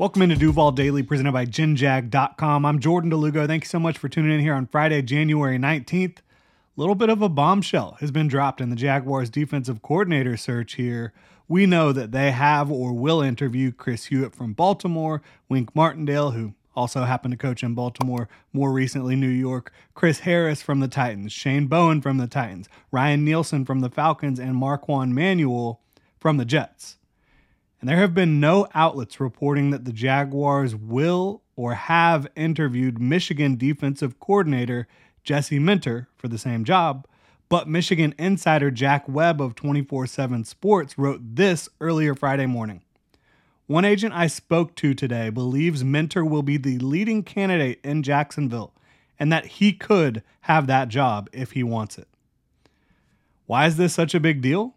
Welcome into Duval Daily, presented by GenJag.com. I'm Jordan de Lugo. Thank you so much for tuning in here on Friday, January 19th. A little bit of a bombshell has been dropped in the Jaguars defensive coordinator search here. We know that they have or will interview Chris Hewitt from Baltimore, Wink Martindale, who also happened to coach in Baltimore, more recently New York, Chris Harris from the Titans, Shane Bowen from the Titans, Ryan Nielsen from the Falcons, and Marquand Manuel from the Jets. And there have been no outlets reporting that the Jaguars will or have interviewed Michigan defensive coordinator Jesse Minter for the same job. But Michigan insider Jack Webb of 24 7 Sports wrote this earlier Friday morning. One agent I spoke to today believes Minter will be the leading candidate in Jacksonville and that he could have that job if he wants it. Why is this such a big deal?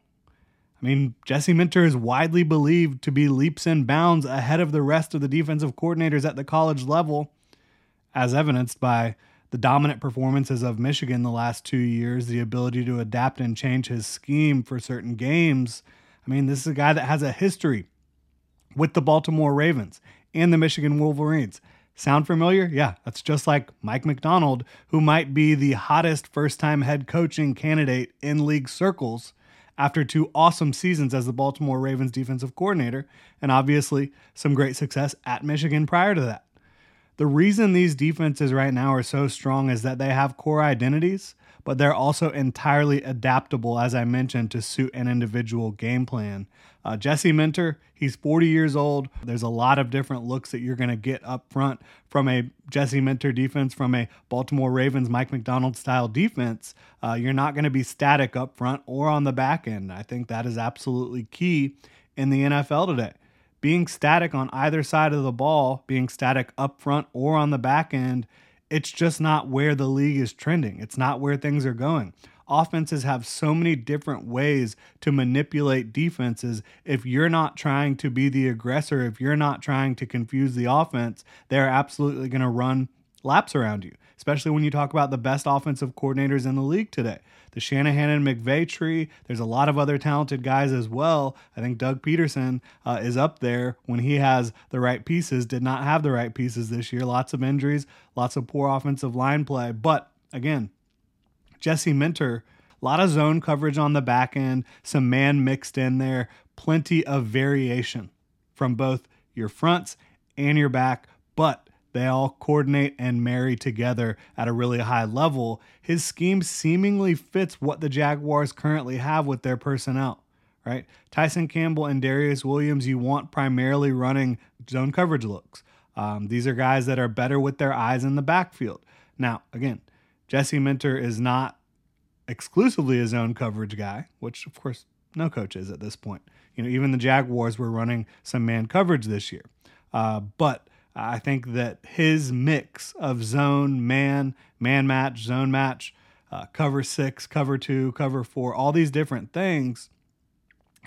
I mean, Jesse Minter is widely believed to be leaps and bounds ahead of the rest of the defensive coordinators at the college level, as evidenced by the dominant performances of Michigan the last two years, the ability to adapt and change his scheme for certain games. I mean, this is a guy that has a history with the Baltimore Ravens and the Michigan Wolverines. Sound familiar? Yeah, that's just like Mike Macdonald, who might be the hottest first time head coaching candidate in league circles after two awesome seasons as the Baltimore Ravens defensive coordinator, and obviously some great success at Michigan prior to that. The reason these defenses right now are so strong is that they have core identities, but they're also entirely adaptable, as I mentioned, to suit an individual game plan. Uh, Jesse Minter, he's 40 years old. There's a lot of different looks that you're going to get up front from a Jesse Minter defense, from a Baltimore Ravens Mike Macdonald style defense. Uh, you're not going to be static up front or on the back end. I think that is absolutely key in the NFL today. Being static on either side of the ball, being static up front or on the back end, it's just not where the league is trending. It's not where things are going. Offenses have so many different ways to manipulate defenses. If you're not trying to be the aggressor, if you're not trying to confuse the offense, they're absolutely going to run laps around you, especially when you talk about the best offensive coordinators in the league today. The Shanahan and McVay tree, there's a lot of other talented guys as well. I think Doug Pederson uh, is up there when he has the right pieces, did not have the right pieces this year. Lots of injuries, lots of poor offensive line play. But again, Jesse Minter, a lot of zone coverage on the back end, some man mixed in there, plenty of variation from both your fronts and your back, but they all coordinate and marry together at a really high level. His scheme seemingly fits what the Jaguars currently have with their personnel, right? Tyson Campbell and Darious Williams, you want primarily running zone coverage looks. Um, these are guys that are better with their eyes in the backfield. Now, again, Jesse Minter is not exclusively a zone coverage guy, which of course no coach is at this point. You know, even the Jaguars were running some man coverage this year. Uh, but I think that his mix of zone, man, man match, zone match, uh, cover six, cover two, cover four, all these different things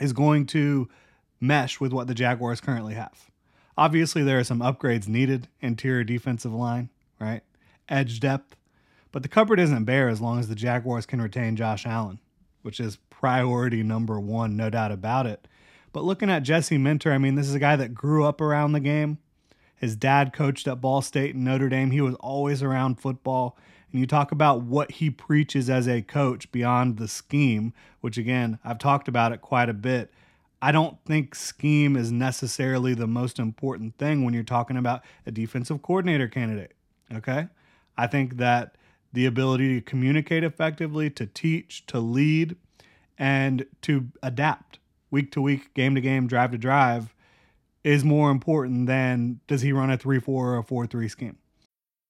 is going to mesh with what the Jaguars currently have. Obviously, there are some upgrades needed interior defensive line, right? Edge depth. But the cupboard isn't bare as long as the Jaguars can retain Josh Allen, which is priority number one, no doubt about it. But looking at Jesse Minter, I mean, this is a guy that grew up around the game. His dad coached at Ball State and Notre Dame. He was always around football. And you talk about what he preaches as a coach beyond the scheme, which again, I've talked about it quite a bit. I don't think scheme is necessarily the most important thing when you're talking about a defensive coordinator candidate. Okay. I think that the ability to communicate effectively, to teach, to lead, and to adapt week to week, game to game, drive to drive is more important than does he run a 3 4 or a 4 3 scheme.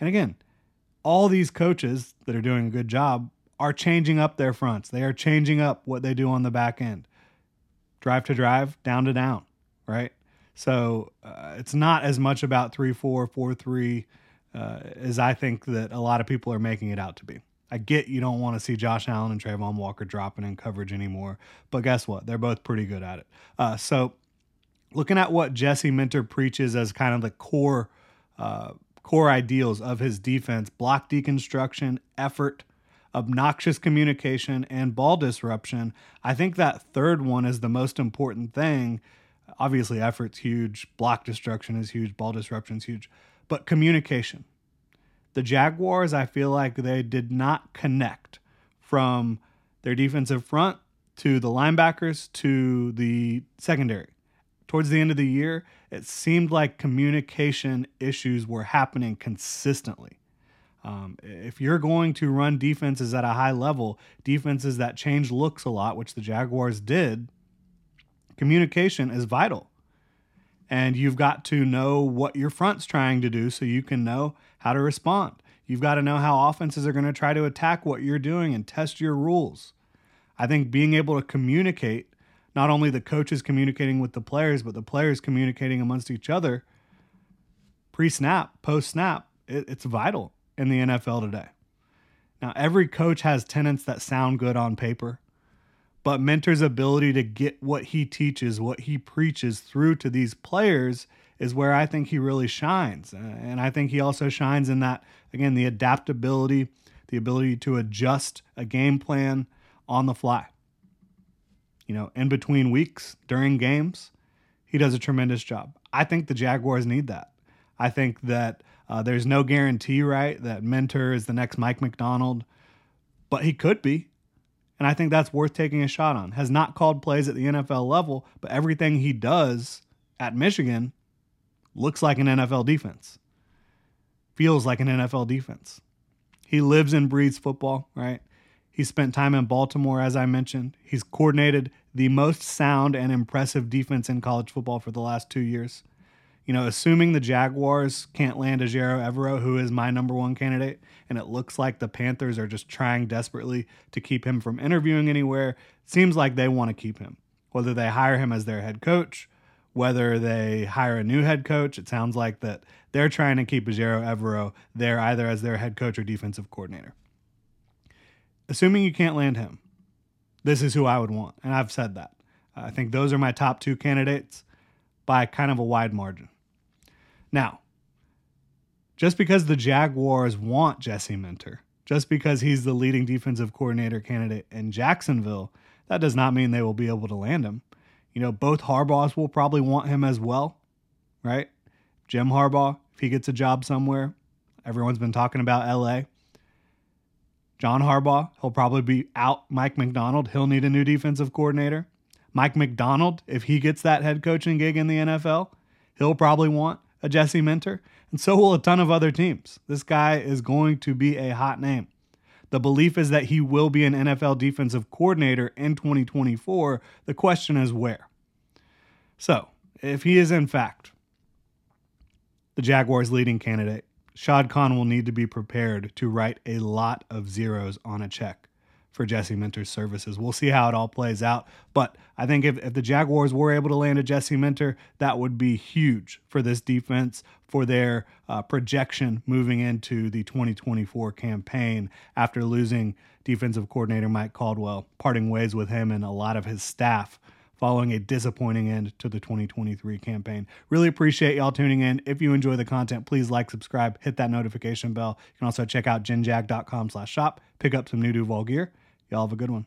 And again, all these coaches that are doing a good job are changing up their fronts. They are changing up what they do on the back end. Drive to drive, down to down, right? So uh, it's not as much about 3 4, 4 3 uh, as I think that a lot of people are making it out to be. I get you don't want to see Josh Allen and Travon Walker dropping in coverage anymore, but guess what? They're both pretty good at it. Uh, so, looking at what Jesse Minter preaches as kind of the core uh, core ideals of his defense block deconstruction, effort, obnoxious communication, and ball disruption. I think that third one is the most important thing. Obviously, effort's huge, block destruction is huge, ball disruption is huge, but communication. The Jaguars, I feel like they did not connect from their defensive front to the linebackers to the secondary towards the end of the year, it seemed like communication issues were happening consistently. Um, if you're going to run defenses at a high level, defenses that change looks a lot, which the Jaguars did, communication is vital. And you've got to know what your front's trying to do so you can know how to respond. You've got to know how offenses are going to try to attack what you're doing and test your rules. I think being able to communicate not only the coaches communicating with the players, but the players communicating amongst each other pre snap, post snap. It, it's vital in the NFL today. Now, every coach has tenets that sound good on paper, but Minter's ability to get what he teaches, what he preaches through to these players is where I think he really shines. Uh, and I think he also shines in that, again, the adaptability, the ability to adjust a game plan on the fly you know, in between weeks during games, he does a tremendous job. I think the Jaguars need that. I think that uh, there's no guarantee, right, that Minter is the next Mike Macdonald, but he could be. And I think that's worth taking a shot on. Has not called plays at the NFL level, but everything he does at Michigan looks like an NFL defense, feels like an NFL defense. He lives and breathes football, right? He spent time in Baltimore, as I mentioned. He's coordinated the most sound and impressive defense in college football for the last two years. You know, assuming the Jaguars can't land Ejiro Evero, who is my number one candidate, and it looks like the Panthers are just trying desperately to keep him from interviewing anywhere, seems like they want to keep him. Whether they hire him as their head coach, whether they hire a new head coach, it sounds like that they're trying to keep Ejiro Evero there either as their head coach or defensive coordinator. Assuming you can't land him, this is who I would want. And I've said that. I think those are my top two candidates by kind of a wide margin. Now, just because the Jaguars want Jesse Minter, just because he's the leading defensive coordinator candidate in Jacksonville, that does not mean they will be able to land him. You know, both Harbaughs will probably want him as well, right? Jim Harbaugh, if he gets a job somewhere, everyone's been talking about LA. John Harbaugh, he'll probably be out Mike Macdonald, He'll need a new defensive coordinator. Mike Macdonald, if he gets that head coaching gig in the NFL, he'll probably want a Jesse Minter. And so will a ton of other teams. This guy is going to be a hot name. The belief is that he will be an NFL defensive coordinator in 2024. The question is where. So, if he is in fact the Jaguars' leading candidate, Shad Khan will need to be prepared to write a lot of zeros on a check for Jesse Minter's services. We'll see how it all plays out. But I think if, if the Jaguars were able to land a Jesse Minter, that would be huge for this defense, for their uh, projection moving into the 2024 campaign after losing defensive coordinator Mike Caldwell, parting ways with him and a lot of his staff following a disappointing end to the 2023 campaign. Really appreciate y'all tuning in. If you enjoy the content, please like, subscribe, hit that notification bell. You can also check out genjag.com slash shop, pick up some new Duval gear. Y'all have a good one.